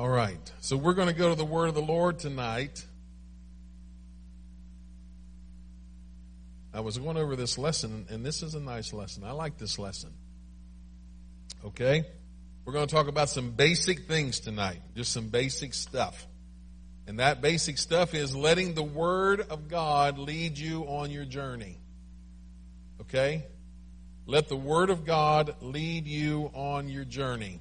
All right. So we're going to go to the word of the Lord tonight. I was going over this lesson, and this is a nice lesson. I like this lesson. Okay? We're going to talk about some basic things tonight, just some basic stuff. And that basic stuff is letting the Word of God lead you on your journey. Okay? Let the Word of God lead you on your journey.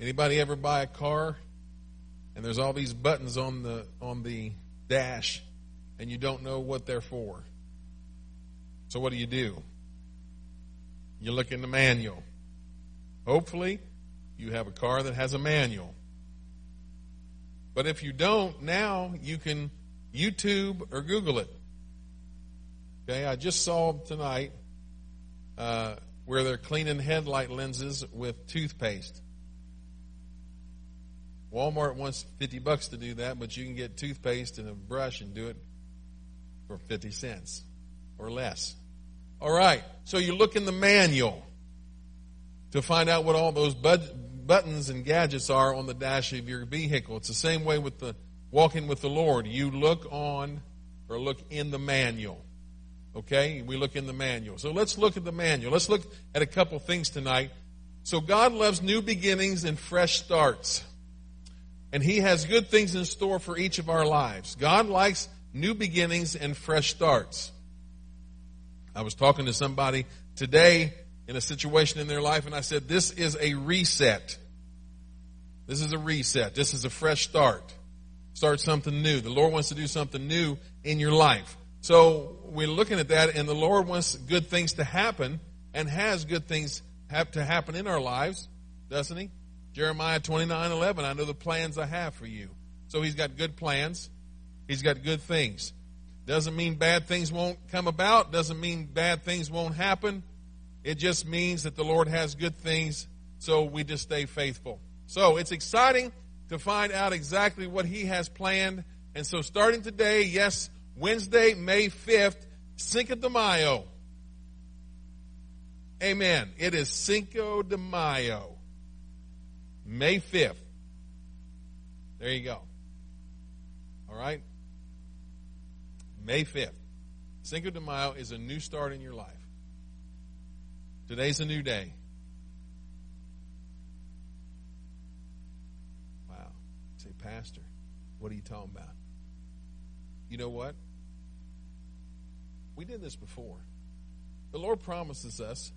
Anybody ever buy a car and there's all these buttons on the on the dash and you don't know what they're for? So what do you do? You look in the manual. Hopefully, you have a car that has a manual. But if you don't, now you can YouTube or Google it. Okay, I just saw tonight uh, where they're cleaning headlight lenses with toothpaste. Walmart wants 50 bucks to do that, but you can get toothpaste and a brush and do it for 50 cents or less. All right. So you look in the manual to find out what all those buttons and gadgets are on the dash of your vehicle. It's the same way with the walking with the Lord. You look on or look in the manual. Okay? We look in the manual. So let's look at the manual. Let's look at a couple things tonight. So God loves new beginnings and fresh starts. And He has good things in store for each of our lives. God likes new beginnings and fresh starts. I was talking to somebody today in a situation in their life and I said, this is a reset. This is a reset. This is a fresh start. Start something new. The Lord wants to do something new in your life. So we're looking at that and the Lord wants good things to happen and has good things have to happen in our lives, doesn't he? Jeremiah 29, 11, I know the plans I have for you. So he's got good plans. He's got good things. Doesn't mean bad things won't come about. Doesn't mean bad things won't happen. It just means that the Lord has good things, so we just stay faithful. So it's exciting to find out exactly what He has planned. And so starting today, yes, Wednesday, May 5th, Cinco de Mayo. Amen. It is Cinco de Mayo. May 5th. There you go. All right? May 5th. Cinco de Mayo is a new start in your life. Today's a new day. Wow. say, Pastor, what are you talking about? You know what? We did this before. The Lord promises us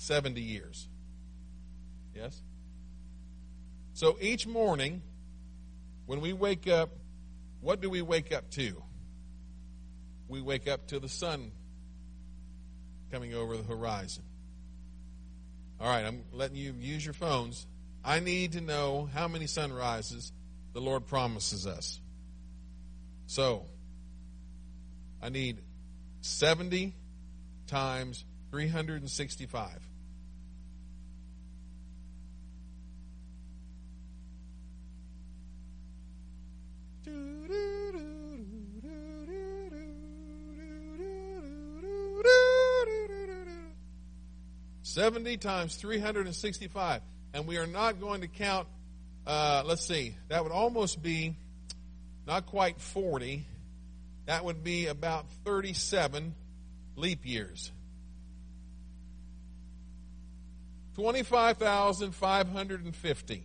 70 years. Yes? So each morning, when we wake up, what do we wake up to? We wake up to the sun coming over the horizon. All right, I'm letting you use your phones. I need to know how many sunrises the Lord promises us. So, I need 70 times 365. Seventy times three hundred and sixty-five, and we are not going to count. Uh, let's see, that would almost be not quite forty. That would be about thirty-seven leap years. 25,550.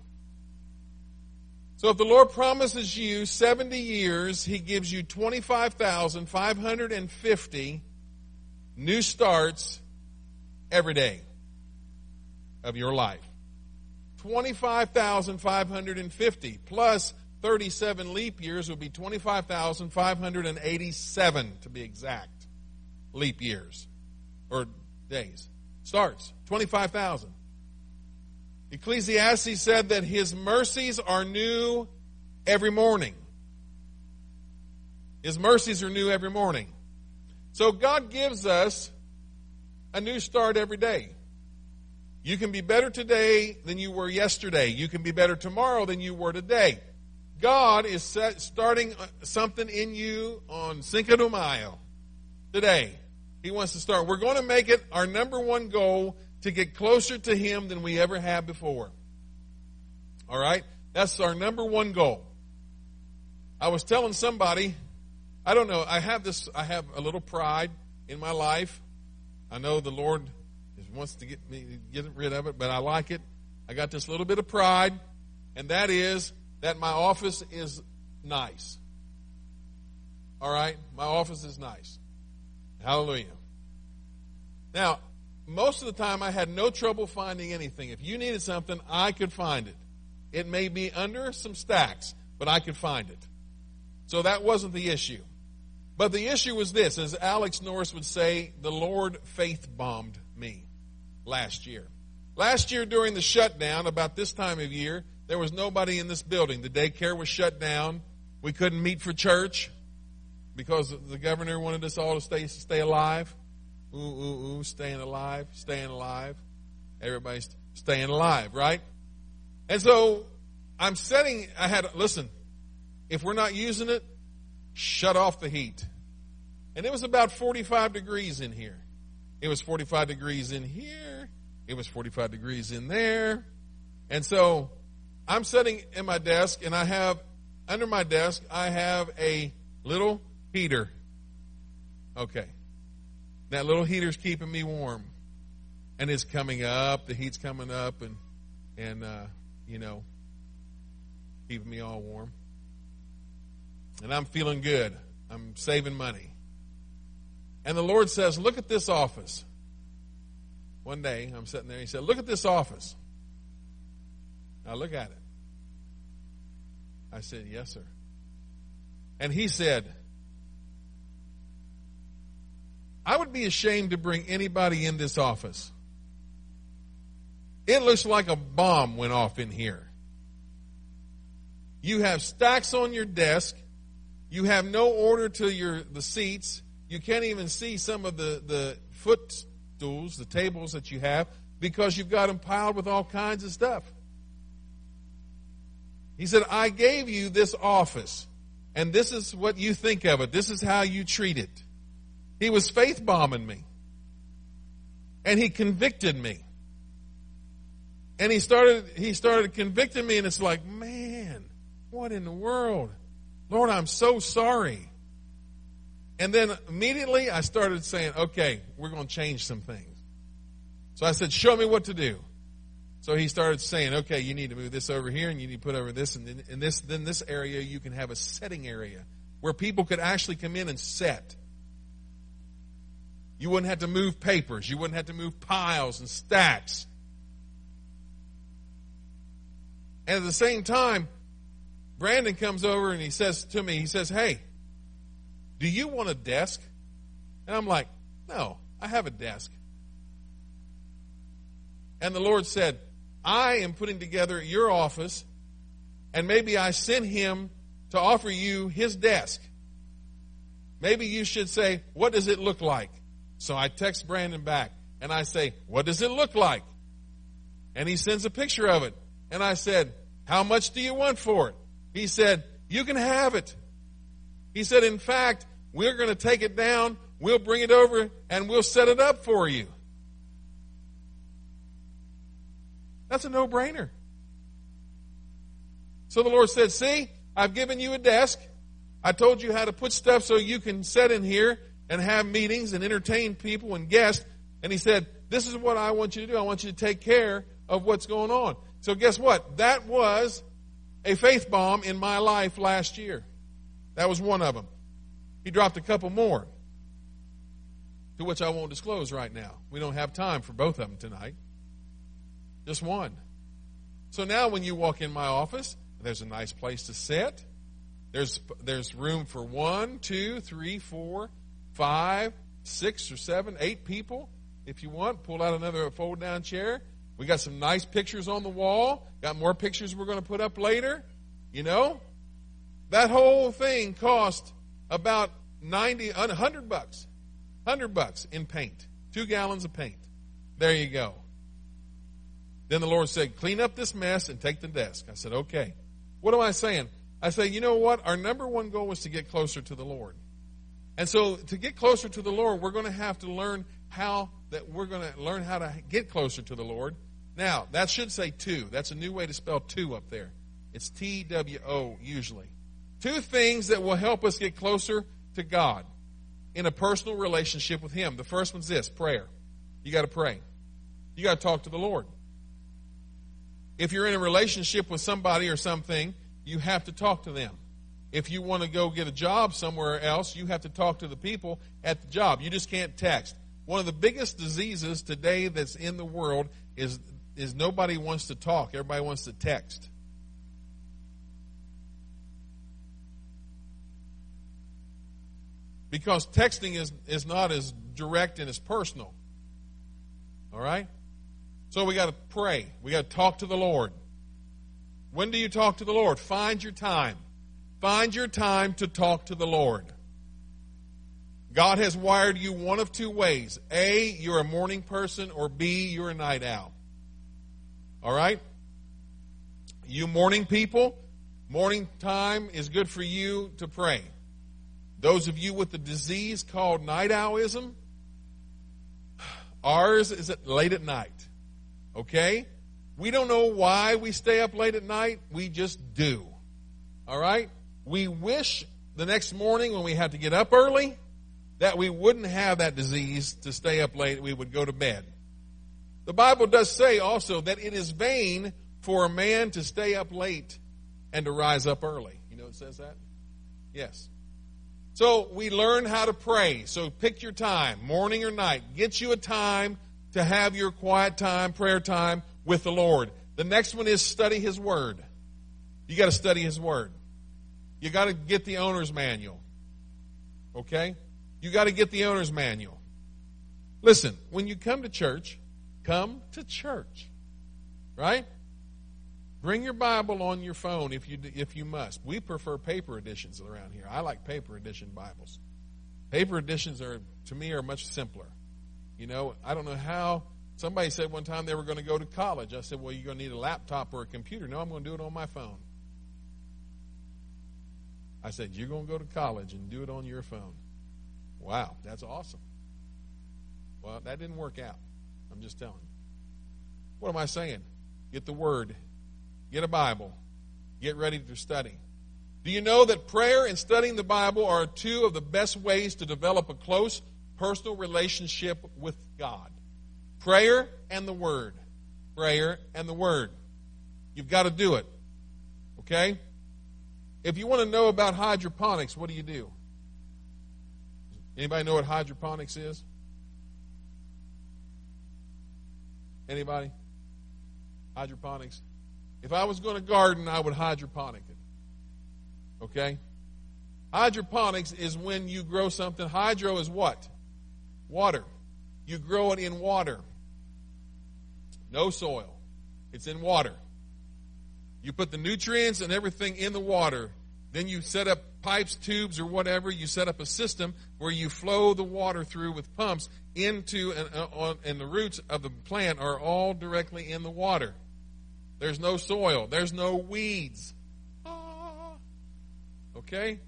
So if the Lord promises you 70 years, He gives you 25,550 new starts every day of your life. 25,550 plus 37 leap years would be 25,587 to be exact. Leap years or days. Starts 25,000. Ecclesiastes said that his mercies are new every morning. His mercies are new every morning. So God gives us a new start every day. You can be better today than you were yesterday. You can be better tomorrow than you were today. God is set, starting uh, something in you on Cinco de Mayo today. He wants to start. We're going to make it our number one goal to get closer to Him than we ever have before. All right? That's our number one goal. I was telling somebody, I don't know, I have this, I have a little pride in my life. I know the Lord wants to get me, get rid of it, but I like it. I got this little bit of pride, and that is that my office is nice. All right? My office is nice. Hallelujah. Now, most of the time I had no trouble finding anything. If you needed something, I could find it. It may be under some stacks, but I could find it. So that wasn't the issue. But the issue was this, as Alex Norris would say, the Lord faith bombed me last year. Last year during the shutdown, about this time of year, there was nobody in this building. The daycare was shut down. We couldn't meet for church because the governor wanted us all to stay stay alive. Ooh, ooh, ooh, staying alive, staying alive. Everybody's staying alive, right? And so I'm setting, I had, listen, if we're not using it, shut off the heat. And it was about 45 degrees in here. It was 45 degrees in here. It was 45 degrees in there. And so I'm sitting in my desk and I have, under my desk, I have a little heater. Okay. That little heater's keeping me warm. And it's coming up. The heat's coming up and, and, uh, you know, keeping me all warm. And I'm feeling good. I'm saving money. And the Lord says, Look at this office. One day, I'm sitting there, He said, Look at this office. Now look at it. I said, Yes, sir. And He said, I would be ashamed to bring anybody in this office. It looks like a bomb went off in here. You have stacks on your desk. You have no order to your the seats. You can't even see some of the, the footstools, the tables that you have, because you've got them piled with all kinds of stuff. He said, I gave you this office, and this is what you think of it. This is how you treat it. He was faith bombing me. And he convicted me. And he started, he started convicting me, and it's like, man, what in the world? Lord, I'm so sorry. And then immediately I started saying, okay, we're going to change some things. So I said, show me what to do. So he started saying, okay, you need to move this over here and you need to put over this and then in this, then this area you can have a setting area where people could actually come in and set. You wouldn't have to move papers. You wouldn't have to move piles and stacks. And at the same time, Brandon comes over and he says to me, he says, Hey, do you want a desk? And I'm like, No, I have a desk. And the Lord said, I am putting together your office, and maybe I sent him to offer you his desk. Maybe you should say, What does it look like? So I text Brandon back and I say, What does it look like? And he sends a picture of it. And I said, How much do you want for it? He said, You can have it. He said, In fact, we're going to take it down, we'll bring it over, and we'll set it up for you. That's a no brainer. So the Lord said, See, I've given you a desk. I told you how to put stuff so you can set in here and have meetings and entertain people and guests. And He said, This is what I want you to do. I want you to take care of what's going on. So guess what? That was a faith bomb in my life last year. That was one of them. He dropped a couple more, to which I won't disclose right now. We don't have time for both of them tonight. Just one. So now when you walk in my office, there's a nice place to sit. There's, there's room for one, two, three, four, five, six or seven, eight people. If you want, pull out another fold down chair. We got some nice pictures on the wall. Got more pictures we're going to put up later. You know, that whole thing cost about 90, 100 bucks. 100 bucks in paint. Two gallons of paint. There you go. Then the Lord said, clean up this mess and take the desk. I said, okay. What am I saying? I say, you know what? Our number one goal is to get closer to the Lord. And so to get closer to the Lord, we're going to have to learn how that we're going to learn how to get closer to the Lord. Now, that should say two. That's a new way to spell two up there. It's T W O usually. Two things that will help us get closer to God in a personal relationship with Him. The first one's this prayer. You got to pray, you got to talk to the Lord. If you're in a relationship with somebody or something, you have to talk to them. If you want to go get a job somewhere else, you have to talk to the people at the job. You just can't text. One of the biggest diseases today that's in the world is is nobody wants to talk. Everybody wants to text. Because texting is, is not as direct and as personal. All right? So we got to pray. We got to talk to the Lord. When do you talk to the Lord? Find your time. Find your time to talk to the Lord. God has wired you one of two ways. A, you're a morning person, or B, you're a night owl. All right? You morning people, morning time is good for you to pray. Those of you with the disease called night owlism, ours is at late at night. Okay? We don't know why we stay up late at night. We just do. All right? We wish the next morning when we have to get up early that we wouldn't have that disease to stay up late. We would go to bed. The Bible does say also that it is vain for a man to stay up late and to rise up early. You know it says that? Yes. So we learn how to pray. So pick your time, morning or night. Get you a time to have your quiet time, prayer time with the Lord. The next one is study His Word. You got to study His Word. You got to get the owner's manual. Okay? You got to get the owner's manual. Listen, when you come to church, come to church. Right? Bring your Bible on your phone if you if you must. We prefer paper editions around here. I like paper edition Bibles. Paper editions are to me are much simpler. You know, I don't know how somebody said one time they were going to go to college. I said, "Well, you're going to need a laptop or a computer." No, I'm going to do it on my phone. I said, "You're going to go to college and do it on your phone." Wow, that's awesome. Well, that didn't work out. I'm just telling you. What am I saying? Get the Word Get a Bible. Get ready to study. Do you know that prayer and studying the Bible are two of the best ways to develop a close personal relationship with God? Prayer and the Word. Prayer and the Word. You've got to do it. Okay? If you want to know about hydroponics, what do you do? Anybody know what hydroponics is? Anybody? Hydroponics? If I was going to garden, I would hydroponic it. Okay? Hydroponics is when you grow something. Hydro is what? Water. You grow it in water. No soil. It's in water. You put the nutrients and everything in the water. Then you set up pipes, tubes, or whatever. You set up a system where you flow the water through with pumps into and, uh, and the roots of the plant are all directly in the water. There's no soil. There's no weeds. Ah. Okay?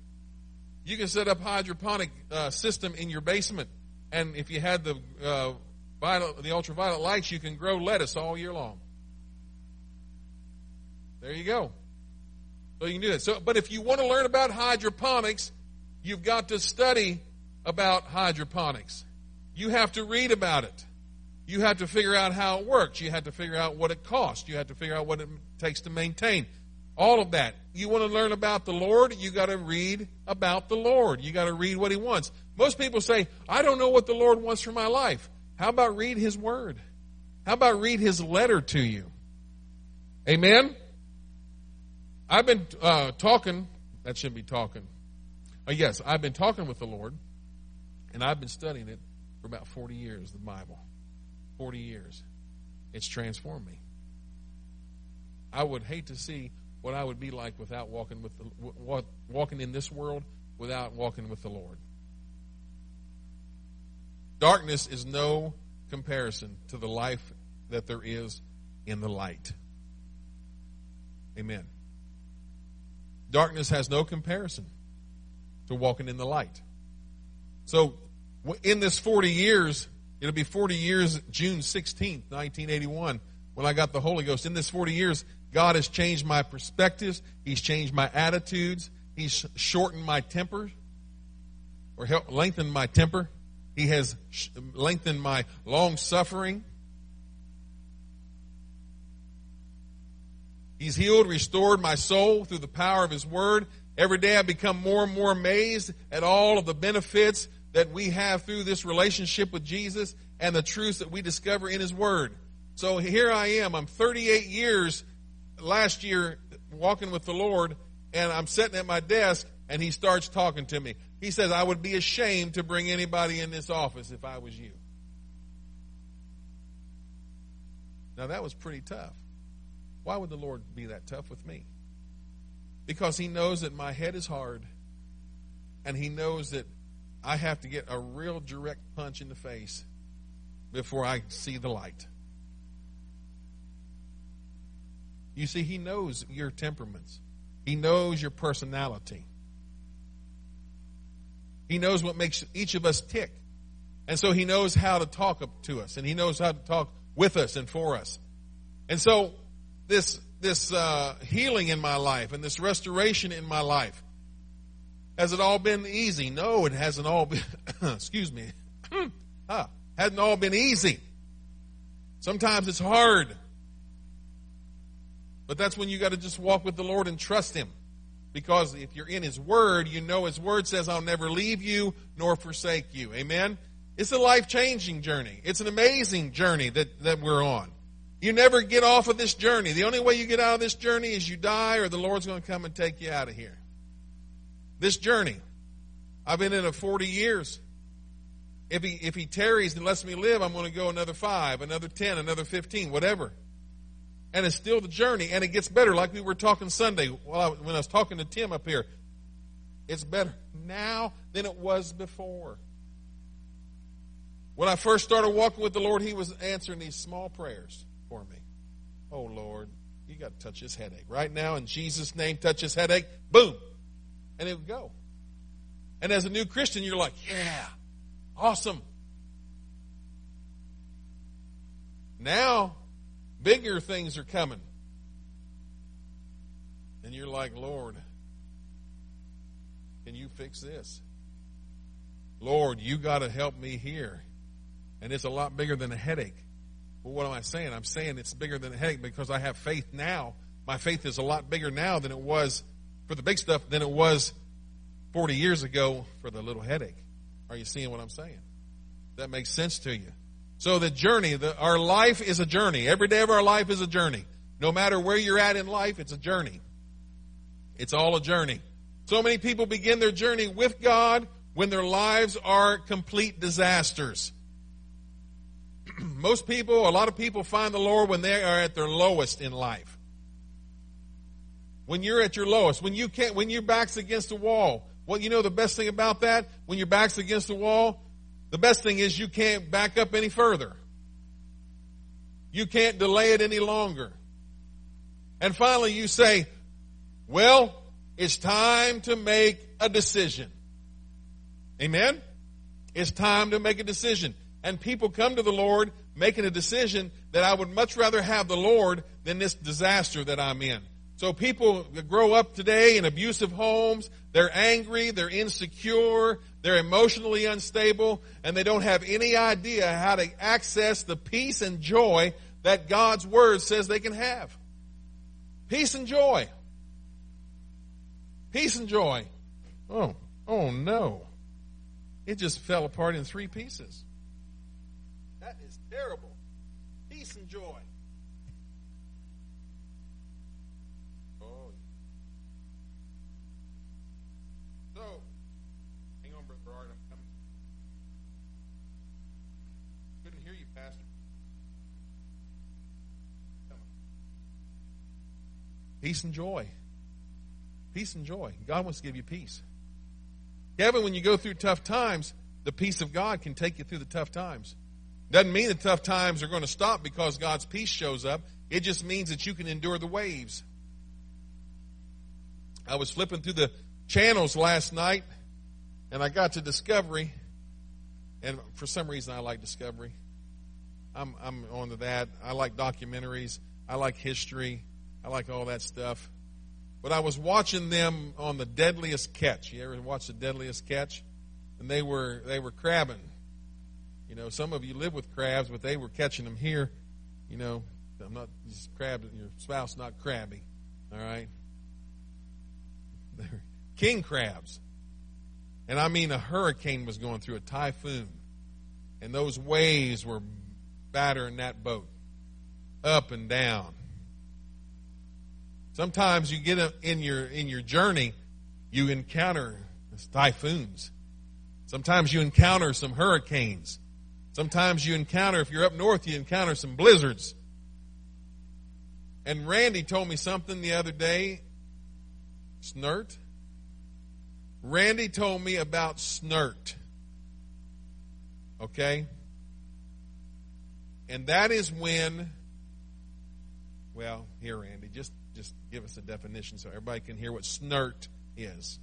You can set up hydroponic uh, system in your basement, and if you had the uh, the ultraviolet lights, you can grow lettuce all year long. There you go. So you can do that. So, but if you want to learn about hydroponics, you've got to study about hydroponics. You have to read about it. You have to figure out how it works. You have to figure out what it costs. You have to figure out what it takes to maintain. All of that. You want to learn about the Lord, you got to read about the Lord. You got to read what He wants. Most people say, I don't know what the Lord wants for my life. How about read His Word? How about read His letter to you? Amen? I've been uh, talking, that shouldn't be talking. Uh, yes, I've been talking with the Lord, and I've been studying it for about 40 years, the Bible. 40 years. It's transformed me. I would hate to see what I would be like without walking with the, walking in this world without walking with the Lord. Darkness is no comparison to the life that there is in the light. Amen. Darkness has no comparison to walking in the light. So in this 40 years, it'll be 40 years, June 16th, 1981, when I got the Holy Ghost. In this 40 years, God has changed my perspectives. He's changed my attitudes. He's shortened my temper or helped lengthened my temper. He has lengthened my long suffering. He's healed, restored my soul through the power of His Word. Every day I become more and more amazed at all of the benefits that we have through this relationship with Jesus and the truths that we discover in His Word. So here I am. I'm 38 years last year walking with the Lord, and I'm sitting at my desk, and He starts talking to me. He says, I would be ashamed to bring anybody in this office if I was you. Now that was pretty tough. Why would the Lord be that tough with me? Because He knows that my head is hard, and He knows that I have to get a real direct punch in the face before I see the light. You see, He knows your temperaments, He knows your personality, He knows what makes each of us tick. And so He knows how to talk to us, and He knows how to talk with us and for us. And so this this uh, healing in my life and this restoration in my life. Has it all been easy? No it hasn't all been excuse me. Ah, hasn't all been easy. Sometimes it's hard. But that's when you got to just walk with the lord and trust him. Because if you're in his word you know his word says i'll never leave you nor forsake you. Amen? It's a life changing journey. It's an amazing journey that, that we're on you never get off of this journey. The only way you get out of this journey is you die or the Lord's going to come and take you out of here. This journey. I've been in it 40 years. If he, if he tarries and lets me live, I'm going to go another five, another 10, another 15, whatever. And it's still the journey, and it gets better. Like we were talking Sunday while when I was talking to Tim up here. It's better now than it was before. When I first started walking with the Lord, He was answering these small prayers for me. Oh, Lord, you got to touch his headache. Right now, in Jesus' name, touch his headache. Boom. And it would go. And as a new Christian, you're like, yeah, awesome. Now, bigger things are coming. And you're like, Lord, can you fix this? Lord, you got to help me here. And it's a lot bigger than a headache. Well, what am I saying? I'm saying it's bigger than a headache because I have faith now. My faith is a lot bigger now than it was for the big stuff than it was 40 years ago for the little headache. Are you seeing what I'm saying? That makes sense to you. So the journey, the, our life is a journey. Every day of our life is a journey. No matter where you're at in life, it's a journey. It's all a journey. So many people begin their journey with God when their lives are complete disasters. most people, a lot of people find the Lord when they are at their lowest in life. When you're at your lowest, when you can't, when your back's against the wall. Well, you know the best thing about that? When your back's against the wall, the best thing is you can't back up any further. You can't delay it any longer. And finally you say, well, it's time to make a decision. Amen? It's time to make a decision and people come to the Lord making a decision that I would much rather have the Lord than this disaster that I'm in. So people grow up today in abusive homes. They're angry. They're insecure. They're emotionally unstable and they don't have any idea how to access the peace and joy that God's word says they can have. Peace and joy. Peace and joy. Oh, oh no. It just fell apart in three pieces Peace and joy. Oh. So, hang on, Brother Art. I'm coming. Couldn't hear you, Pastor. Peace and joy. Peace and joy. God wants to give you peace. Kevin, when you go through tough times, the peace of God can take you through the tough times. Doesn't mean the tough times are going to stop because God's peace shows up. It just means that you can endure the waves. I was flipping through the channels last night and I got to Discovery and for some reason I like Discovery. I'm I'm on to that. I like documentaries. I like history. I like all that stuff. But I was watching them on the Deadliest Catch. You ever watch the Deadliest Catch? And they were they were crabbing. You know, some of you live with crabs, but they were catching them here. You know, I'm not crabs. Your spouse not crabby. All right. They're king crabs. And I mean, a hurricane was going through a typhoon, and those waves were battering that boat up and down. Sometimes you get in your in your journey, you encounter typhoons. Sometimes you encounter some hurricanes. Sometimes you encounter, if you're up north, you encounter some blizzards. And Randy told me something the other day. Snert. Randy told me about snert. Okay? And that is when, well, here, Randy, just just give us a definition so everybody can hear what snert is.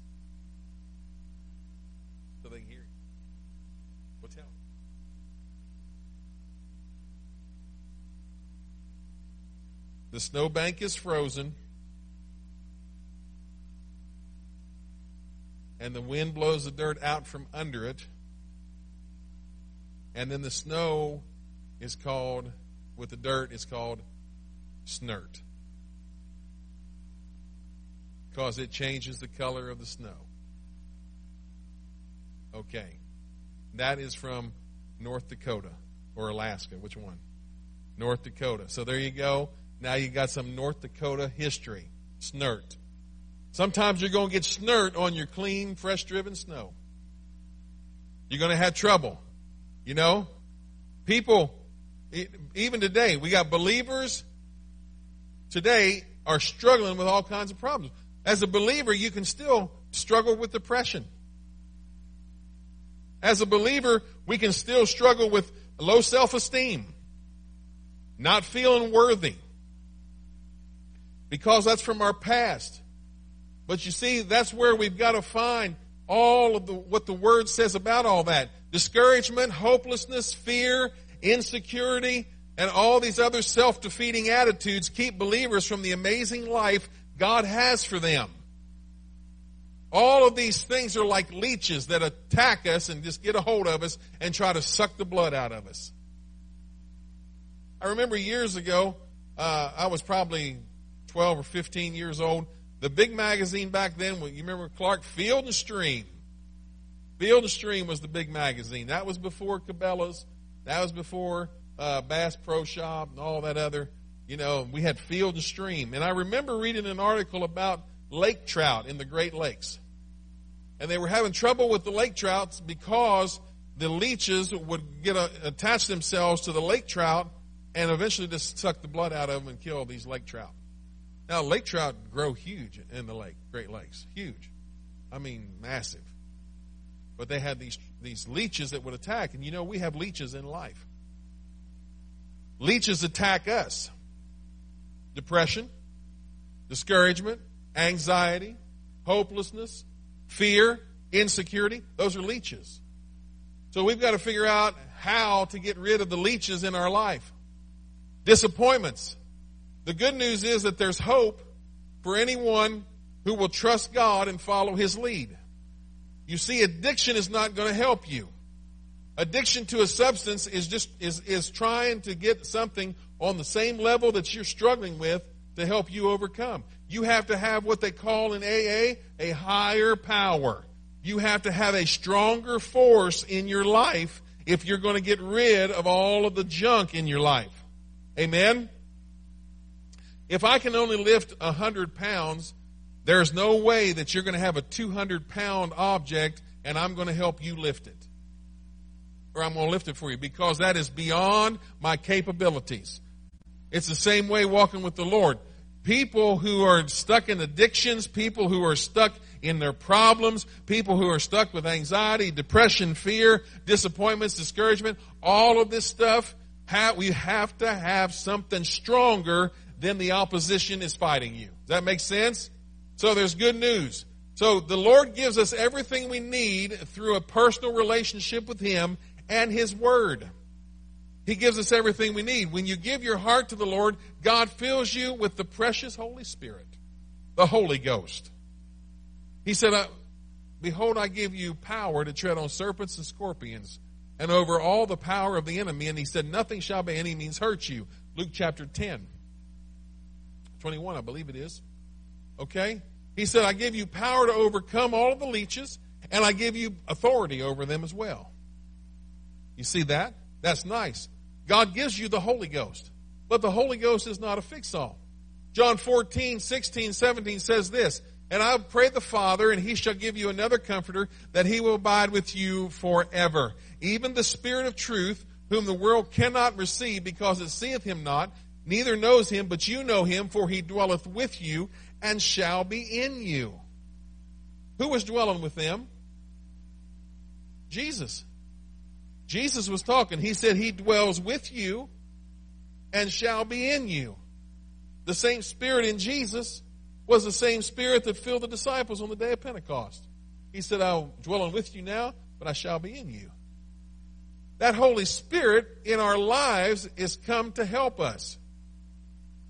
So they can hear. Well, tell The snowbank is frozen. And the wind blows the dirt out from under it. And then the snow is called, with the dirt, is called snert because it changes the color of the snow. Okay. That is from North Dakota or Alaska. Which one? North Dakota. So there you go. Now you got some North Dakota history. Snert. Sometimes you're going to get snert on your clean, fresh driven snow. You're going to have trouble. You know? People, even today, we got believers today are struggling with all kinds of problems. As a believer, you can still struggle with depression. As a believer, we can still struggle with low self-esteem, not feeling worthy, because that's from our past. But you see, that's where we've got to find all of the, what the Word says about all that. Discouragement, hopelessness, fear, insecurity, and all these other self-defeating attitudes keep believers from the amazing life God has for them. All of these things are like leeches that attack us and just get a hold of us and try to suck the blood out of us. I remember years ago, uh, I was probably 12 or 15 years old. The big magazine back then, you remember Clark Field and Stream? Field and Stream was the big magazine. That was before Cabela's. That was before uh, Bass Pro Shop and all that other you know, we had field and stream. And I remember reading an article about lake trout in the Great Lakes. And they were having trouble with the lake trouts because the leeches would get a, attach themselves to the lake trout and eventually just suck the blood out of them and kill these lake trout. Now, lake trout grow huge in the lake, Great Lakes. Huge. I mean, massive. But they had these, these leeches that would attack. And you know, we have leeches in life. Leeches attack us depression, discouragement, anxiety, hopelessness, fear, insecurity. Those are leeches. So we've got to figure out how to get rid of the leeches in our life. Disappointments. The good news is that there's hope for anyone who will trust God and follow His lead. You see, addiction is not going to help you. Addiction to a substance is just, is, is trying to get something on the same level that you're struggling with to help you overcome. You have to have what they call in AA a higher power. You have to have a stronger force in your life if you're going to get rid of all of the junk in your life. Amen? If I can only lift a hundred pounds, there's no way that you're going to have a 200 pound object and I'm going to help you lift it. Or I'm going to lift it for you because that is beyond my capabilities. It's the same way walking with the Lord. People who are stuck in addictions, people who are stuck in their problems, people who are stuck with anxiety, depression, fear, disappointments, discouragement, all of this stuff, we have to have something stronger than the opposition is fighting you. Does that make sense? So there's good news. So the Lord gives us everything we need through a personal relationship with Him and His Word. He gives us everything we need. When you give your heart to the Lord, God fills you with the precious Holy Spirit, the Holy Ghost. He said, Behold, I give you power to tread on serpents and scorpions and over all the power of the enemy. And he said, Nothing shall by any means hurt you. Luke chapter 10, 21, I believe it is. Okay? He said, I give you power to overcome all of the leeches, and I give you authority over them as well. You see that? That's nice. God gives you the Holy Ghost, but the Holy Ghost is not a fix all. John 14, 16, 17 says this, and I pray the Father, and he shall give you another comforter, that he will abide with you forever. Even the Spirit of truth, whom the world cannot receive because it seeth him not, neither knows him, but you know him, for he dwelleth with you and shall be in you. Who was dwelling with them? Jesus. Jesus was talking. He said, He dwells with you and shall be in you. The same Spirit in Jesus was the same Spirit that filled the disciples on the day of Pentecost. He said, I'm dwelling with you now, but I shall be in you. That Holy Spirit in our lives is come to help us.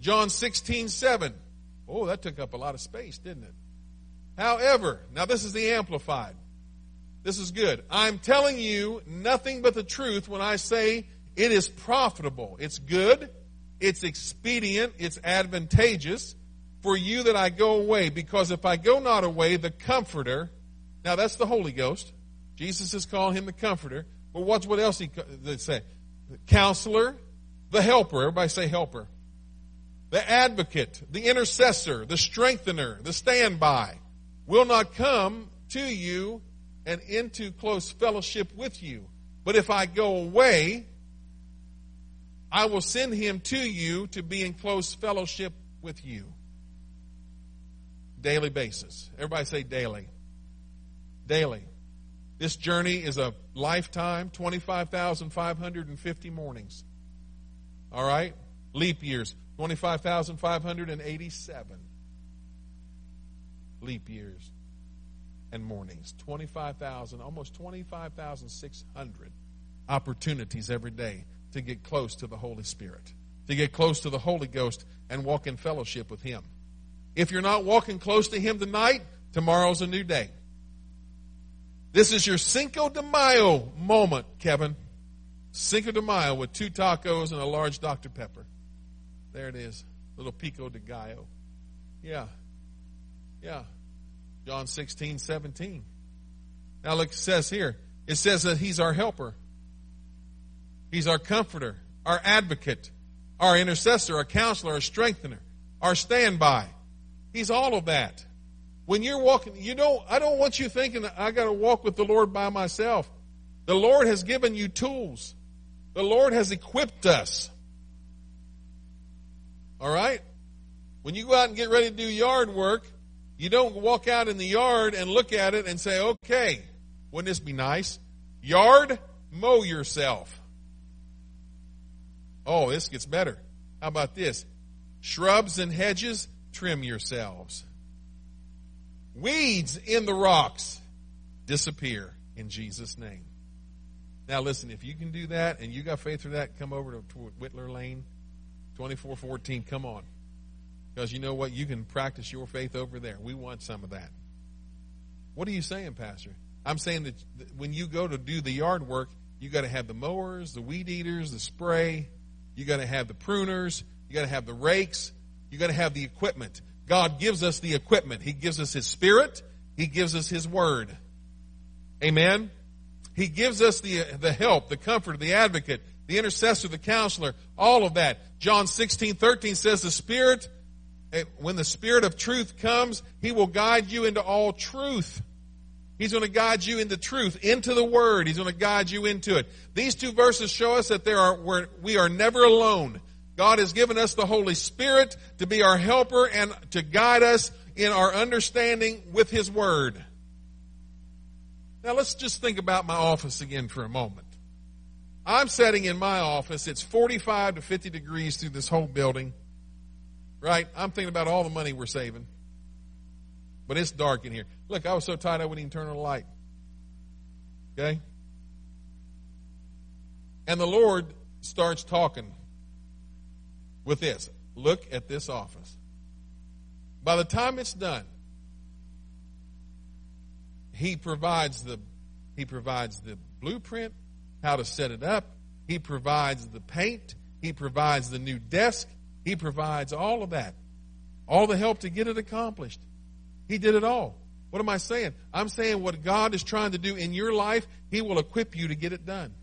John 16, 7. Oh, that took up a lot of space, didn't it? However, now this is the Amplified. This is good. I'm telling you nothing but the truth when I say it is profitable. It's good. It's expedient. It's advantageous for you that I go away, because if I go not away, the Comforter, now that's the Holy Ghost. Jesus is calling him the Comforter. But watch what else he they say. The counselor, the helper. Everybody say helper. The advocate, the intercessor, the strengthener, the standby will not come to you and into close fellowship with you. But if I go away, I will send him to you to be in close fellowship with you daily basis. Everybody say daily. Daily. This journey is a lifetime, 25,550 mornings. All right? Leap years, 25,587. Leap years and mornings. 25,000, almost 25,600 opportunities every day to get close to the Holy Spirit, to get close to the Holy Ghost and walk in fellowship with Him. If you're not walking close to Him tonight, tomorrow's a new day. This is your Cinco de Mayo moment, Kevin. Cinco de Mayo with two tacos and a large Dr. Pepper. There it is. Little pico de gallo. Yeah. Yeah. John 16, 17. Now look, it says here. It says that He's our helper. He's our comforter, our advocate, our intercessor, our counselor, our strengthener, our standby. He's all of that. When you're walking, you know, I don't want you thinking I got to walk with the Lord by myself. The Lord has given you tools. The Lord has equipped us. All right? When you go out and get ready to do yard work, you don't walk out in the yard and look at it and say, okay, wouldn't this be nice? Yard, mow yourself. Oh, this gets better. How about this? Shrubs and hedges, trim yourselves. Weeds in the rocks disappear in Jesus' name. Now listen, if you can do that and you got faith for that, come over to, Whitler Lane, 2414. Come on. Because you know what? You can practice your faith over there. We want some of that. What are you saying, Pastor? I'm saying that when you go to do the yard work, you got to have the mowers, the weed eaters, the spray. You got to have the pruners. You got to have the rakes. You got to have the equipment. God gives us the equipment. He gives us His Spirit. He gives us His Word. Amen. He gives us the, uh, the help, the comfort, the advocate, the intercessor, the counselor, all of that. John 16, 13 says the Spirit, eh, when the Spirit of truth comes, He will guide you into all truth. He's going to guide you into truth, into the Word. He's going to guide you into it. These two verses show us that there are, we are never alone. God has given us the Holy Spirit to be our helper and to guide us in our understanding with His Word. Now let's just think about my office again for a moment. I'm sitting in my office. It's 45 to 50 degrees through this whole building. Right? I'm thinking about all the money we're saving. But it's dark in here. Look, I was so tired I wouldn't even turn on the light. Okay? And the Lord starts talking with this. Look at this office. By the time it's done, he provides the he provides the blueprint, how to set it up. He provides the paint. He provides the new desk. He provides all of that. All the help to get it accomplished. He did it all. What am I saying? I'm saying what God is trying to do in your life, He will equip you to get it done.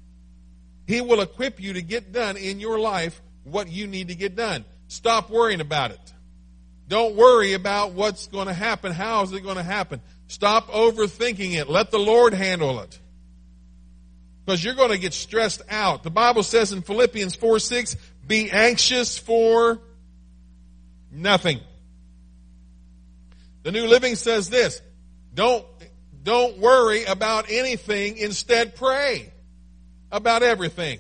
He will equip you to get done in your life what you need to get done. Stop worrying about it. Don't worry about what's going to happen. How is it going to happen? Stop overthinking it. Let the Lord handle it. Because you're going to get stressed out. The Bible says in Philippians 4 6, be anxious for nothing. The New Living says this, don't, don't worry about anything, instead pray about everything.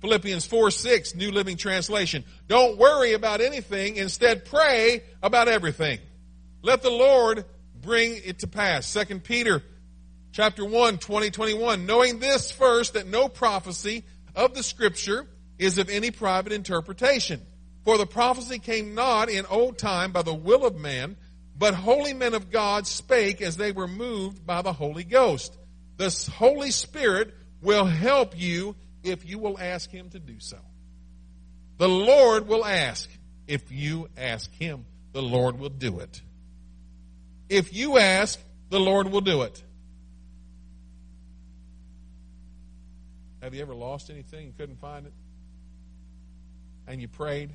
Philippians 4 6, New Living Translation. Don't worry about anything, instead pray about everything. Let the Lord bring it to pass. Second Peter chapter 1, 20, 21. Knowing this first, that no prophecy of the scripture is of any private interpretation. For the prophecy came not in old time by the will of man, but holy men of God spake as they were moved by the Holy Ghost. The Holy Spirit will help you if you will ask Him to do so. The Lord will ask. If you ask Him, the Lord will do it. If you ask, the Lord will do it. Have you ever lost anything and couldn't find it? And you prayed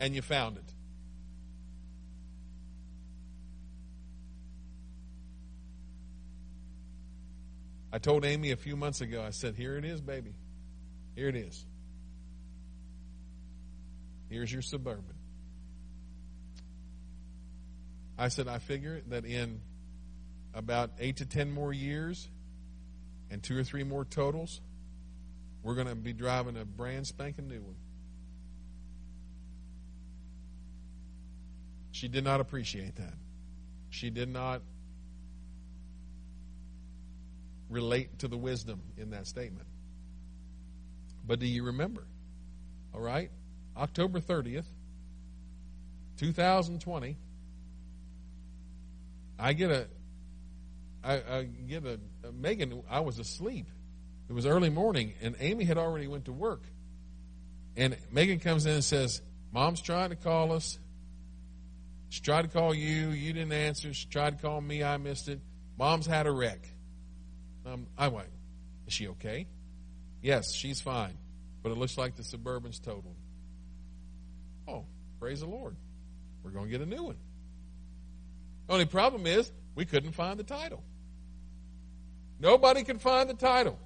and you found it. I told Amy a few months ago, I said, Here it is, baby. Here it is. Here's your suburban. I said, I figure that in about eight to ten more years and two or three more totals, we're going to be driving a brand spanking new one. She did not appreciate that. She did not relate to the wisdom in that statement. But do you remember? All right? October 30th, 2020, I get a, I, I get a, a, Megan, I was asleep. It was early morning, and Amy had already went to work. And Megan comes in and says, Mom's trying to call us. She tried to call you. You didn't answer. She tried to call me. I missed it. Mom's had a wreck. Um, I went, is she okay? Yes, she's fine. But it looks like the Suburban's totaled. Oh, praise the Lord. We're going to get a new one. Only problem is we couldn't find the title. Nobody could find the title.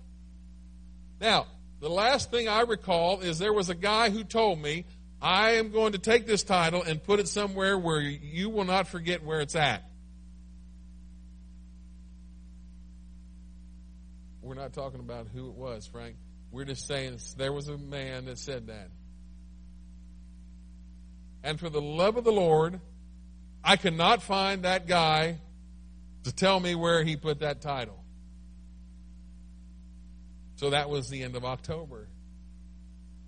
Now, the last thing I recall is there was a guy who told me, I am going to take this title and put it somewhere where you will not forget where it's at. We're not talking about who it was, Frank. We're just saying there was a man that said that. And for the love of the Lord, I could not find that guy to tell me where he put that title. So that was the end of October.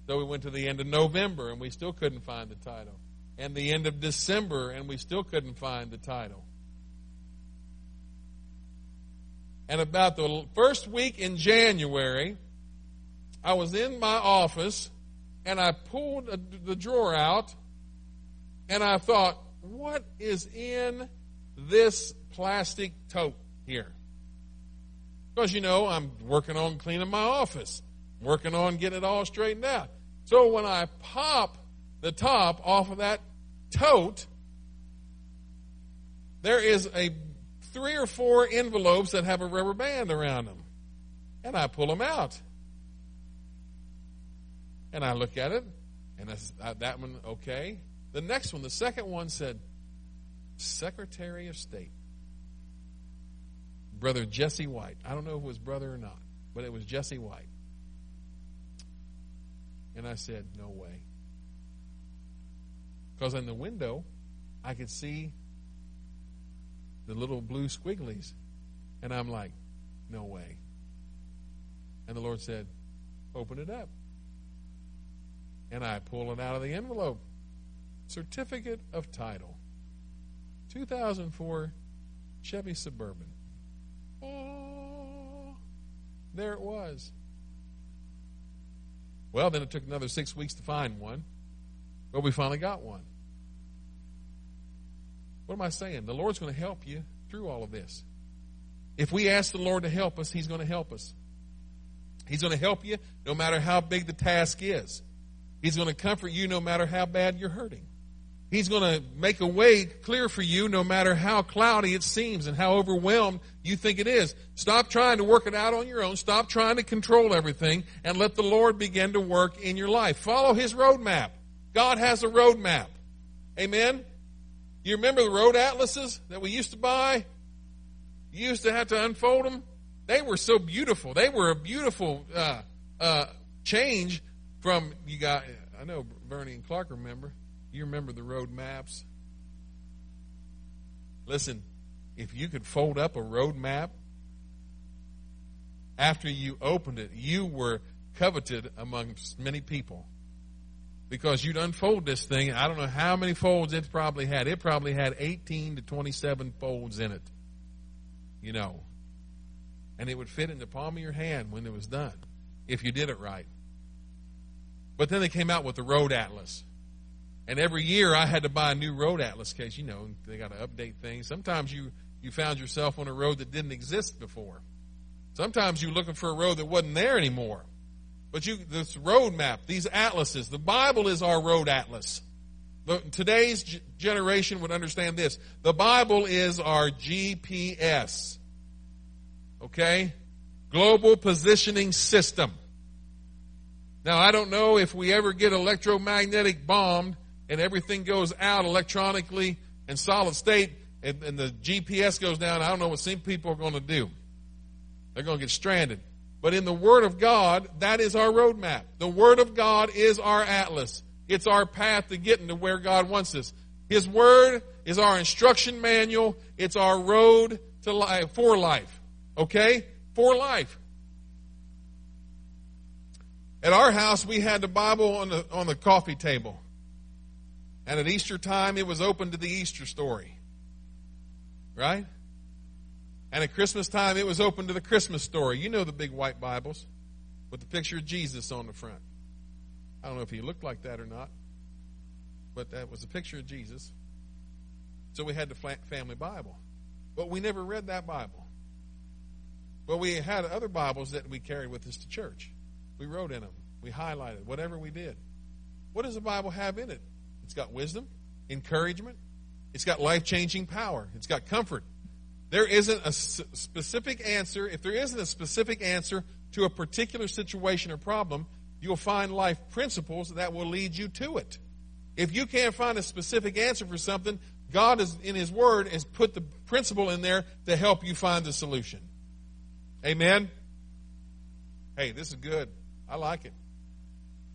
So we went to the end of November and we still couldn't find the title. And the end of December and we still couldn't find the title. And about the first week in January, I was in my office and I pulled the drawer out and I thought, what is in this plastic tote here? Because, you know, I'm working on cleaning my office, working on getting it all straightened out. So when I pop the top off of that tote, there is a three or four envelopes that have a rubber band around them. And I pull them out. And I look at it, and uh, that one, okay. The next one, the second one said, Secretary of State. Brother Jesse White. I don't know if it was brother or not, but it was Jesse White. And I said, No way. Because in the window, I could see the little blue squigglies. And I'm like, no way. And the Lord said, open it up. And I pull it out of the envelope. Certificate of title. 2004 Chevy Suburban. Oh, there it was. Well, then it took another six weeks to find one. But we finally got one. What am I saying? The Lord's going to help you through all of this. If we ask the Lord to help us, He's going to help us. He's going to help you no matter how big the task is. He's going to comfort you no matter how bad you're hurting. He's going to make a way clear for you no matter how cloudy it seems and how overwhelmed you think it is. Stop trying to work it out on your own. Stop trying to control everything and let the Lord begin to work in your life. Follow His roadmap. God has a roadmap. Amen? You remember the road atlases that we used to buy? You used to have to unfold them. They were so beautiful. They were a beautiful uh, uh, change from you got. I know Bernie and Clark remember. You remember the road maps? Listen, if you could fold up a road map after you opened it, you were coveted amongst many people because you'd unfold this thing. I don't know how many folds it probably had. It probably had 18 to 27 folds in it, you know. And it would fit in the palm of your hand when it was done, if you did it right. But then they came out with the Road Atlas. And every year I had to buy a new road atlas case. You know, they got to update things. Sometimes you, you found yourself on a road that didn't exist before. Sometimes you're looking for a road that wasn't there anymore. But you, this road map, these atlases, the Bible is our road atlas. The, today's g- generation would understand this. The Bible is our GPS. Okay? Global Positioning System. Now, I don't know if we ever get electromagnetic bombed and everything goes out electronically in solid state and, and the GPS goes down, I don't know what some people are going to do. They're going to get stranded. But in the Word of God, that is our roadmap. The Word of God is our atlas. It's our path to getting to where God wants us. His Word is our instruction manual. It's our road to life, uh, for life. Okay? For life. At our house, we had the Bible on the, on the coffee table. And at Easter time, it was open to the Easter story. Right? And at Christmas time, it was open to the Christmas story. You know the big white Bibles with the picture of Jesus on the front. I don't know if he looked like that or not, but that was a picture of Jesus. So we had the family Bible. But we never read that Bible. But we had other Bibles that we carried with us to church. We wrote in them. We highlighted whatever we did. What does the Bible have in it? It's got wisdom, encouragement, it's got life changing power, it's got comfort. There isn't a specific answer. If there isn't a specific answer to a particular situation or problem, you'll find life principles that will lead you to it. If you can't find a specific answer for something, God is in His Word has put the principle in there to help you find the solution. Amen. Hey, this is good. I like it.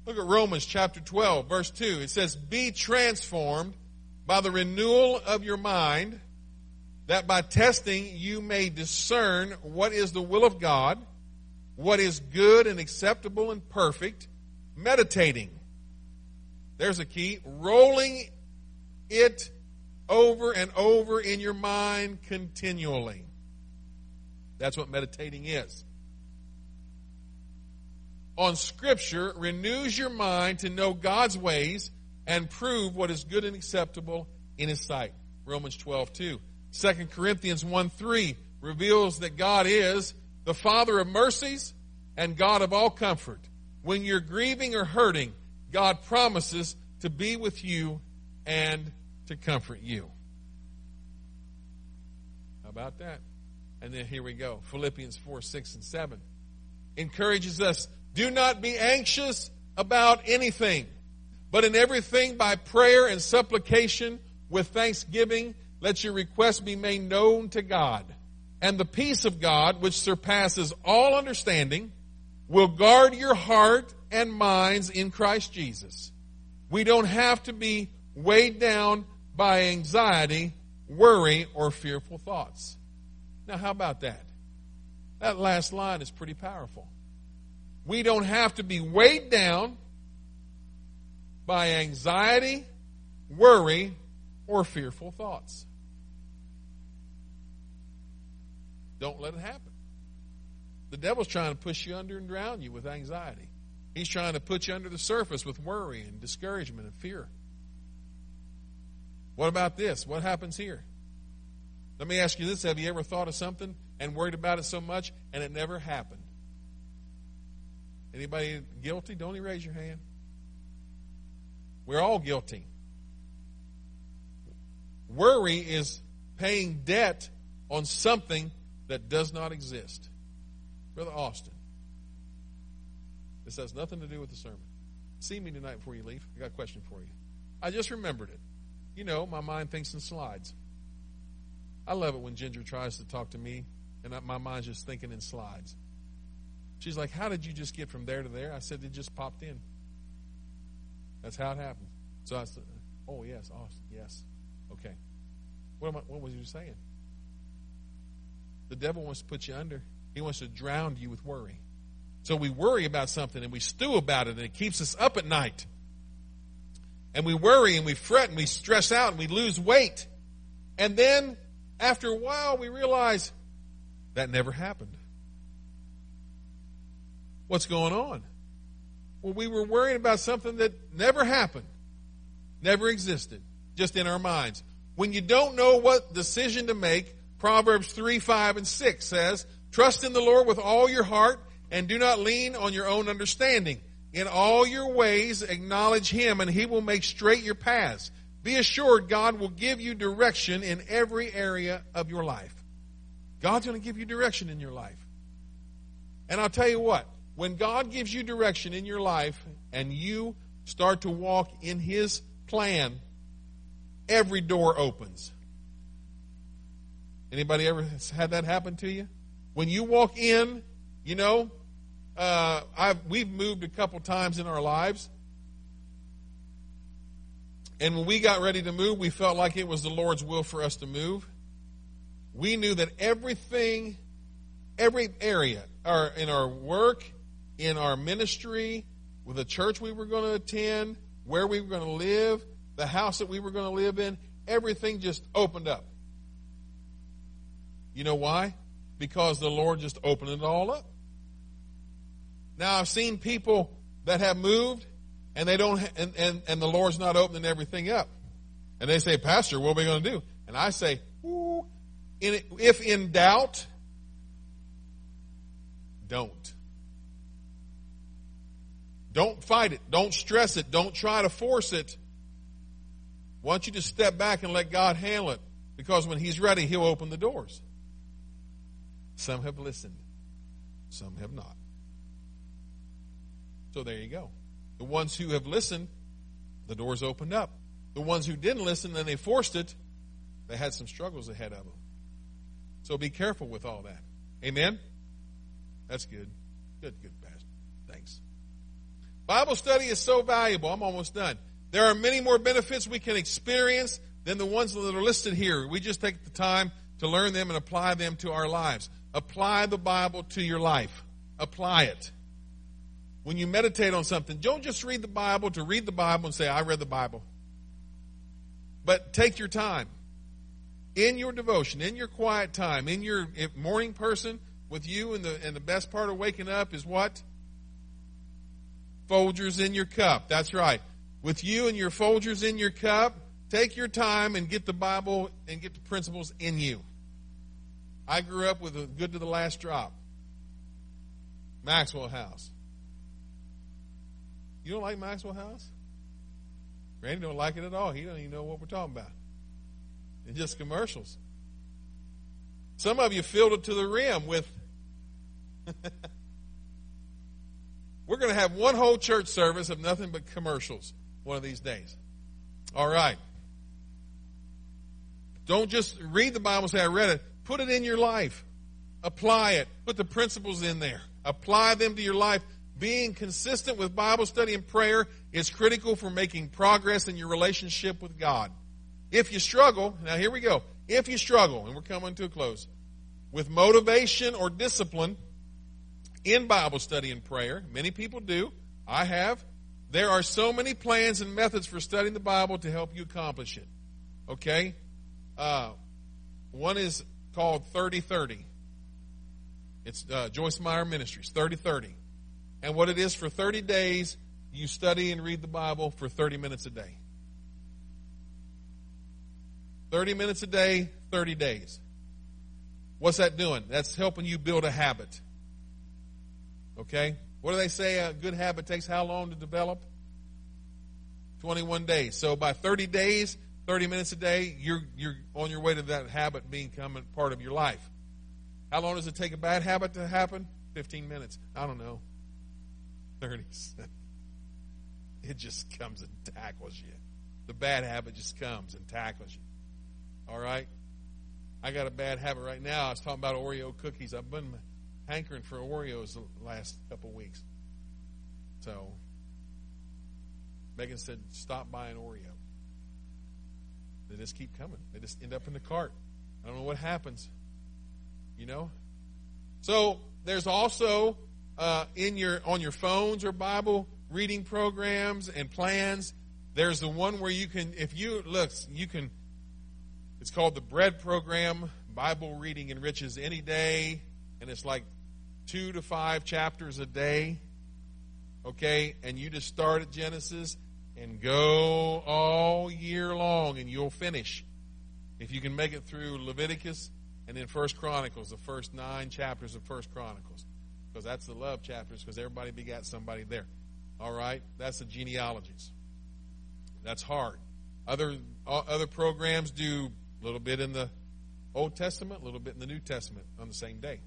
Look at Romans chapter 12, verse 2. It says, Be transformed by the renewal of your mind, that by testing you may discern what is the will of God, what is good and acceptable and perfect, meditating. There's a key. Rolling it over and over in your mind continually. That's what meditating is on Scripture renews your mind to know God's ways and prove what is good and acceptable in His sight. Romans 12, 2. 2 Corinthians 1, 3 reveals that God is the Father of mercies and God of all comfort. When you're grieving or hurting, God promises to be with you and to comfort you. How about that? And then here we go. Philippians 4, 6, and 7 encourages us do not be anxious about anything, but in everything by prayer and supplication with thanksgiving, let your requests be made known to God. And the peace of God, which surpasses all understanding, will guard your heart and minds in Christ Jesus. We don't have to be weighed down by anxiety, worry, or fearful thoughts. Now, how about that? That last line is pretty powerful. We don't have to be weighed down by anxiety, worry, or fearful thoughts. Don't let it happen. The devil's trying to push you under and drown you with anxiety. He's trying to put you under the surface with worry and discouragement and fear. What about this? What happens here? Let me ask you this Have you ever thought of something and worried about it so much and it never happened? Anybody guilty? Don't you raise your hand. We're all guilty. Worry is paying debt on something that does not exist. Brother Austin, this has nothing to do with the sermon. See me tonight before you leave. I got a question for you. I just remembered it. You know, my mind thinks in slides. I love it when Ginger tries to talk to me and my mind's just thinking in slides. She's like, How did you just get from there to there? I said, It just popped in. That's how it happened. So I said, Oh, yes, Austin, yes. Okay. What, am I, what was you saying? The devil wants to put you under, he wants to drown you with worry. So we worry about something and we stew about it and it keeps us up at night. And we worry and we fret and we stress out and we lose weight. And then after a while we realize that never happened. What's going on? Well, we were worrying about something that never happened, never existed, just in our minds. When you don't know what decision to make, Proverbs 3, 5, and 6 says, Trust in the Lord with all your heart and do not lean on your own understanding. In all your ways, acknowledge Him, and He will make straight your paths. Be assured God will give you direction in every area of your life. God's going to give you direction in your life. And I'll tell you what, when God gives you direction in your life and you start to walk in His plan, every door opens. Anybody ever had that happen to you? When you walk in, you know, uh, I've, we've moved a couple times in our lives. And when we got ready to move, we felt like it was the Lord's will for us to move. We knew that everything, every area, our, in our work, in our ministry, with the church we were going to attend, where we were going to live, the house that we were going to live in, everything just opened up. You know why? Because the Lord just opened it all up. Now I've seen people that have moved and they don't, and, and, and the Lord's not opening everything up. And they say, Pastor, what are we going to do? And I say, in, if in doubt, don't. Don't fight it. Don't stress it. Don't try to force it. Don't you just step back and let God handle it? Because when He's ready, He'll open the doors. Some have listened, some have not. So there you go. The ones who have listened, the doors opened up. The ones who didn't listen and they forced it, they had some struggles ahead of them. So be careful with all that. Amen? That's good. Good, good. Bible study is so valuable. I'm almost done. There are many more benefits we can experience than the ones that are listed here. We just take the time to learn them and apply them to our lives. Apply the Bible to your life. Apply it. When you meditate on something, don't just read the Bible to read the Bible and say, I read the Bible. But take your time. In your devotion, in your quiet time, in your morning person with you, and the, and the best part of waking up is what? Folgers in your cup. That's right. With you and your Folgers in your cup, take your time and get the Bible and get the principles in you. I grew up with a good to the last drop. Maxwell House. You don't like Maxwell House? Randy don't like it at all. He don't even know what we're talking about. It's just commercials. Some of you filled it to the rim with. we're going to have one whole church service of nothing but commercials one of these days. All right. Don't just read the Bible and say, I read it. Put it in your life. Apply it. Put the principles in there. Apply them to your life. Being consistent with Bible study and prayer is critical for making progress in your relationship with God. If you struggle, now here we go. If you struggle, and we're coming to a close, with motivation or discipline, in Bible study and prayer. Many people do. I have. There are so many plans and methods for studying the Bible to help you accomplish it. Okay? Uh, one is called 3030. It's uh, Joyce Meyer Ministries, 3030. And what it is for 30 days, you study and read the Bible for 30 minutes a day. 30 minutes a day, 30 days. What's that doing? That's helping you build a habit. Okay? What do they say a good habit takes how long to develop? 21 days. So by 30 days, 30 minutes a day, you're, you're on your way to that habit becoming part of your life. How long does it take a bad habit to happen? 15 minutes. I don't know. 30 It just comes and tackles you. The bad habit just comes and tackles you. All right? I got a bad habit right now. I was talking about Oreo cookies. I've been hankering for Oreos the last couple weeks. So, Megan said, stop buying Oreo. They just keep coming. They just end up in the cart. I don't know what happens. You know? So, there's also uh, in your on your phones or Bible reading programs and plans. There's the one where you can, if you look, you can it's called the Bread Program. Bible reading enriches any day, and it's like two to five chapters a day. Okay, and you just start at Genesis and go all year long, and you'll finish. If you can make it through Leviticus and then First Chronicles, the first nine chapters of First Chronicles, because that's the love chapters, because everybody begat somebody there. All right, that's the genealogies. That's hard. Other uh, other programs do a little bit in the Old Testament, a little bit in the New Testament on the same day.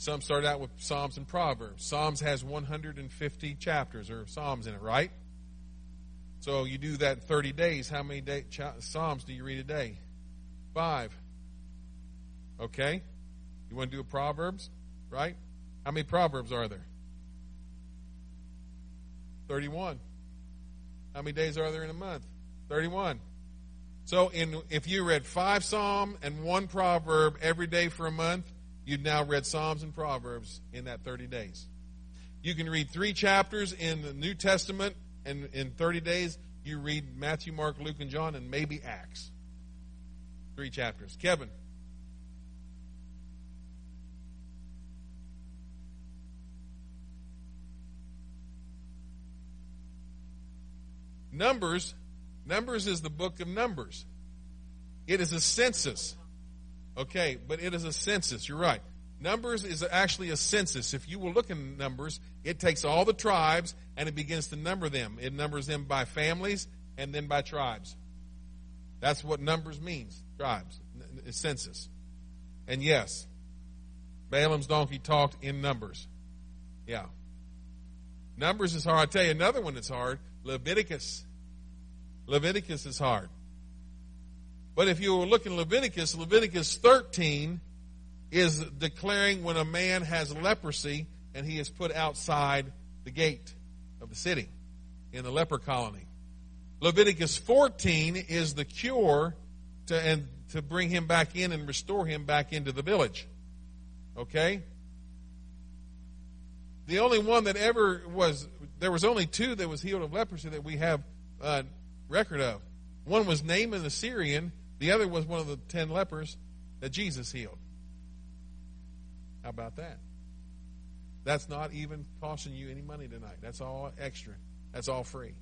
Some start out with Psalms and Proverbs. Psalms has 150 chapters or Psalms in it, right? So you do that in 30 days. How many day, Psalms do you read a day? Five. Okay? You want to do a Proverbs, right? How many Proverbs are there? 31. How many days are there in a month? 31. So in, if you read five Psalm and one Proverb every day for a month, you've now read Psalms and Proverbs in that 30 days. You can read three chapters in the New Testament, and in 30 days, you read Matthew, Mark, Luke, and John, and maybe Acts. Three chapters. Kevin. Numbers Numbers is the book of Numbers. It is a census. Okay, but it is a census. You're right. Numbers is actually a census. If you will look in Numbers, it takes all the tribes and it begins to number them. It numbers them by families and then by tribes. That's what Numbers means. Tribes. Census. And yes, Balaam's donkey talked in Numbers. Yeah. Numbers is hard. I tell you another one that's hard. Leviticus. Leviticus is hard. But if you were looking Leviticus, Leviticus 13 is declaring when a man has leprosy and he is put outside the gate of the city in the leper colony. Leviticus 14 is the cure to and to bring him back in and restore him back into the village. Okay? The only one that ever was there was only two that was healed of leprosy that we have uh, record of. One was Naaman the Syrian, the other was one of the ten lepers that Jesus healed. How about that? That's not even costing you any money tonight. That's all extra. That's all free.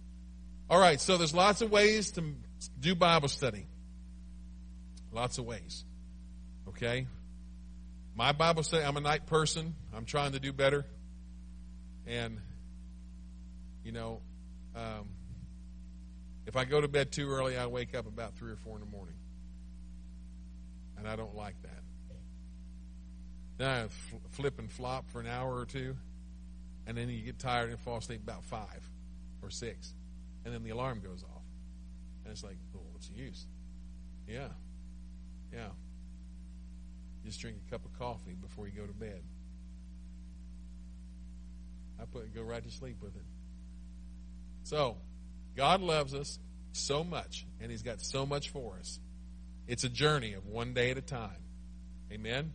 All right, so there's lots of ways to do Bible study. Lots of ways. Okay? My Bible study, I'm a night person. I'm trying to do better. And, you know, um, if I go to bed too early, I wake up about 3 or 4 in the morning. And I don't like that. Then I flip and flop for an hour or two, and then you get tired and fall asleep about 5 or 6. And then the alarm goes off. And it's like, well, what's the use? Yeah. Yeah. Just drink a cup of coffee before you go to bed. I put go right to sleep with it. So, God loves us so much, and He's got so much for us. It's a journey of one day at a time. Amen?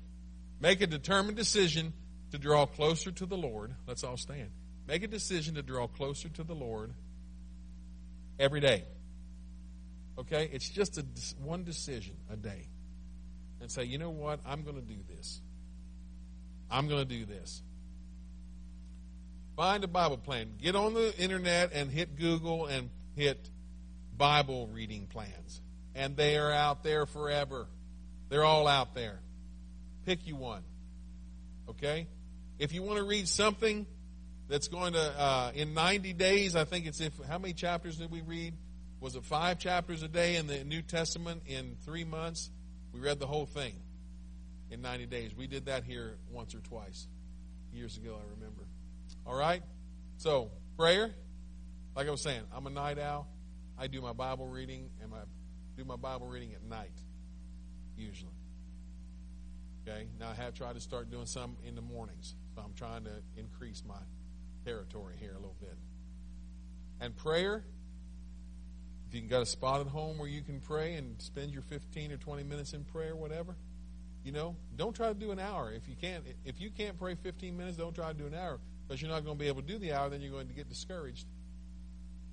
Make a determined decision to draw closer to the Lord. Let's all stand. Make a decision to draw closer to the Lord every day. Okay? It's just a one decision a day. And say, you know what? I'm going to do this. I'm going to do this. Find a Bible plan. Get on the internet and hit Google and hit Bible reading plans. And they are out there forever. They're all out there. Pick you one. Okay? If you want to read something that's going to, uh, in 90 days, I think it's if, how many chapters did we read? Was it five chapters a day in the New Testament in three months? We read the whole thing in 90 days. We did that here once or twice years ago, I remember. All right? So, prayer, like I was saying, I'm a night owl. I do my Bible reading and I do my Bible reading at night, usually. Okay? Now, I have tried to start doing some in the mornings. So, I'm trying to increase my territory here a little bit. And prayer, if you can got a spot at home where you can pray and spend your 15 or 20 minutes in prayer, whatever, you know, don't try to do an hour. If you can't, if you can't pray 15 minutes, don't try to do an hour because you're not going to be able to do the hour. Then you're going to get discouraged.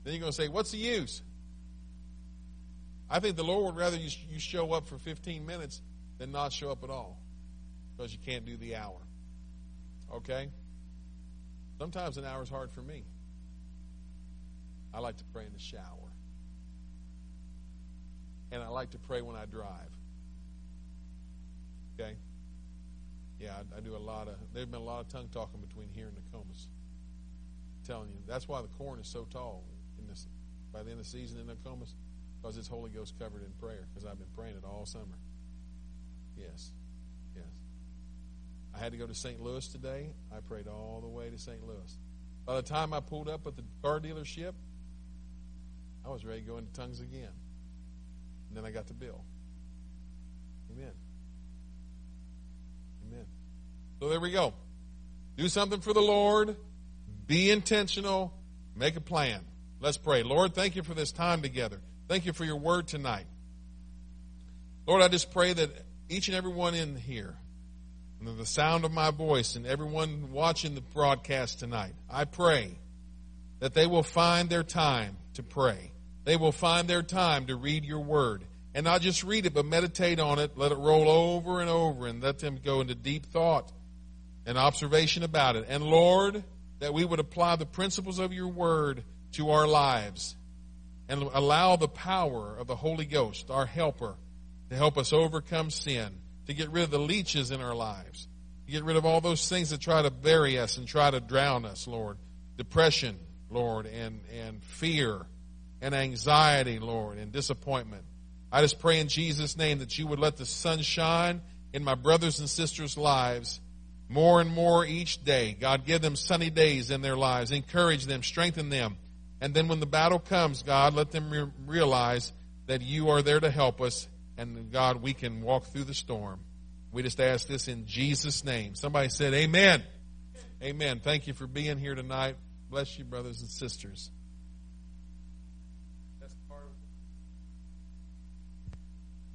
Then you're going to say, "What's the use?" I think the Lord would rather you, you show up for 15 minutes than not show up at all because you can't do the hour. Okay? Sometimes an hour is hard for me. I like to pray in the shower. And I like to pray when I drive. Okay? Yeah, I, I do a lot of, there's been a lot of tongue talking between here and Nokomis. I'm telling you, that's why the corn is so tall in this, by the end of the season in Nokomis, because it's Holy Ghost covered in prayer, because I've been praying it all summer. Yes, yes. I had to go to St. Louis today. I prayed all the way to St. Louis. By the time I pulled up at the car dealership, I was ready to go into tongues again. And then I got the bill. Amen. Amen. So there we go. Do something for the Lord. Be intentional. Make a plan. Let's pray. Lord, thank you for this time together. Thank you for your word tonight. Lord, I just pray that each and every one in here, under the sound of my voice, and everyone watching the broadcast tonight, I pray that they will find their time to pray. They will find their time to read your word. And not just read it, but meditate on it. Let it roll over and over and let them go into deep thought and observation about it. And Lord, that we would apply the principles of your word to our lives and allow the power of the Holy Ghost, our helper, to help us overcome sin, to get rid of the leeches in our lives, to get rid of all those things that try to bury us and try to drown us, Lord. Depression, Lord, and, and fear and anxiety, Lord, and disappointment. I just pray in Jesus' name that you would let the sun shine in my brothers and sisters' lives more and more each day. God, give them sunny days in their lives. Encourage them, strengthen them. And then when the battle comes, God, let them re- realize that you are there to help us. And God, we can walk through the storm. We just ask this in Jesus' name. Somebody said, Amen. Amen. Thank you for being here tonight. Bless you, brothers and sisters.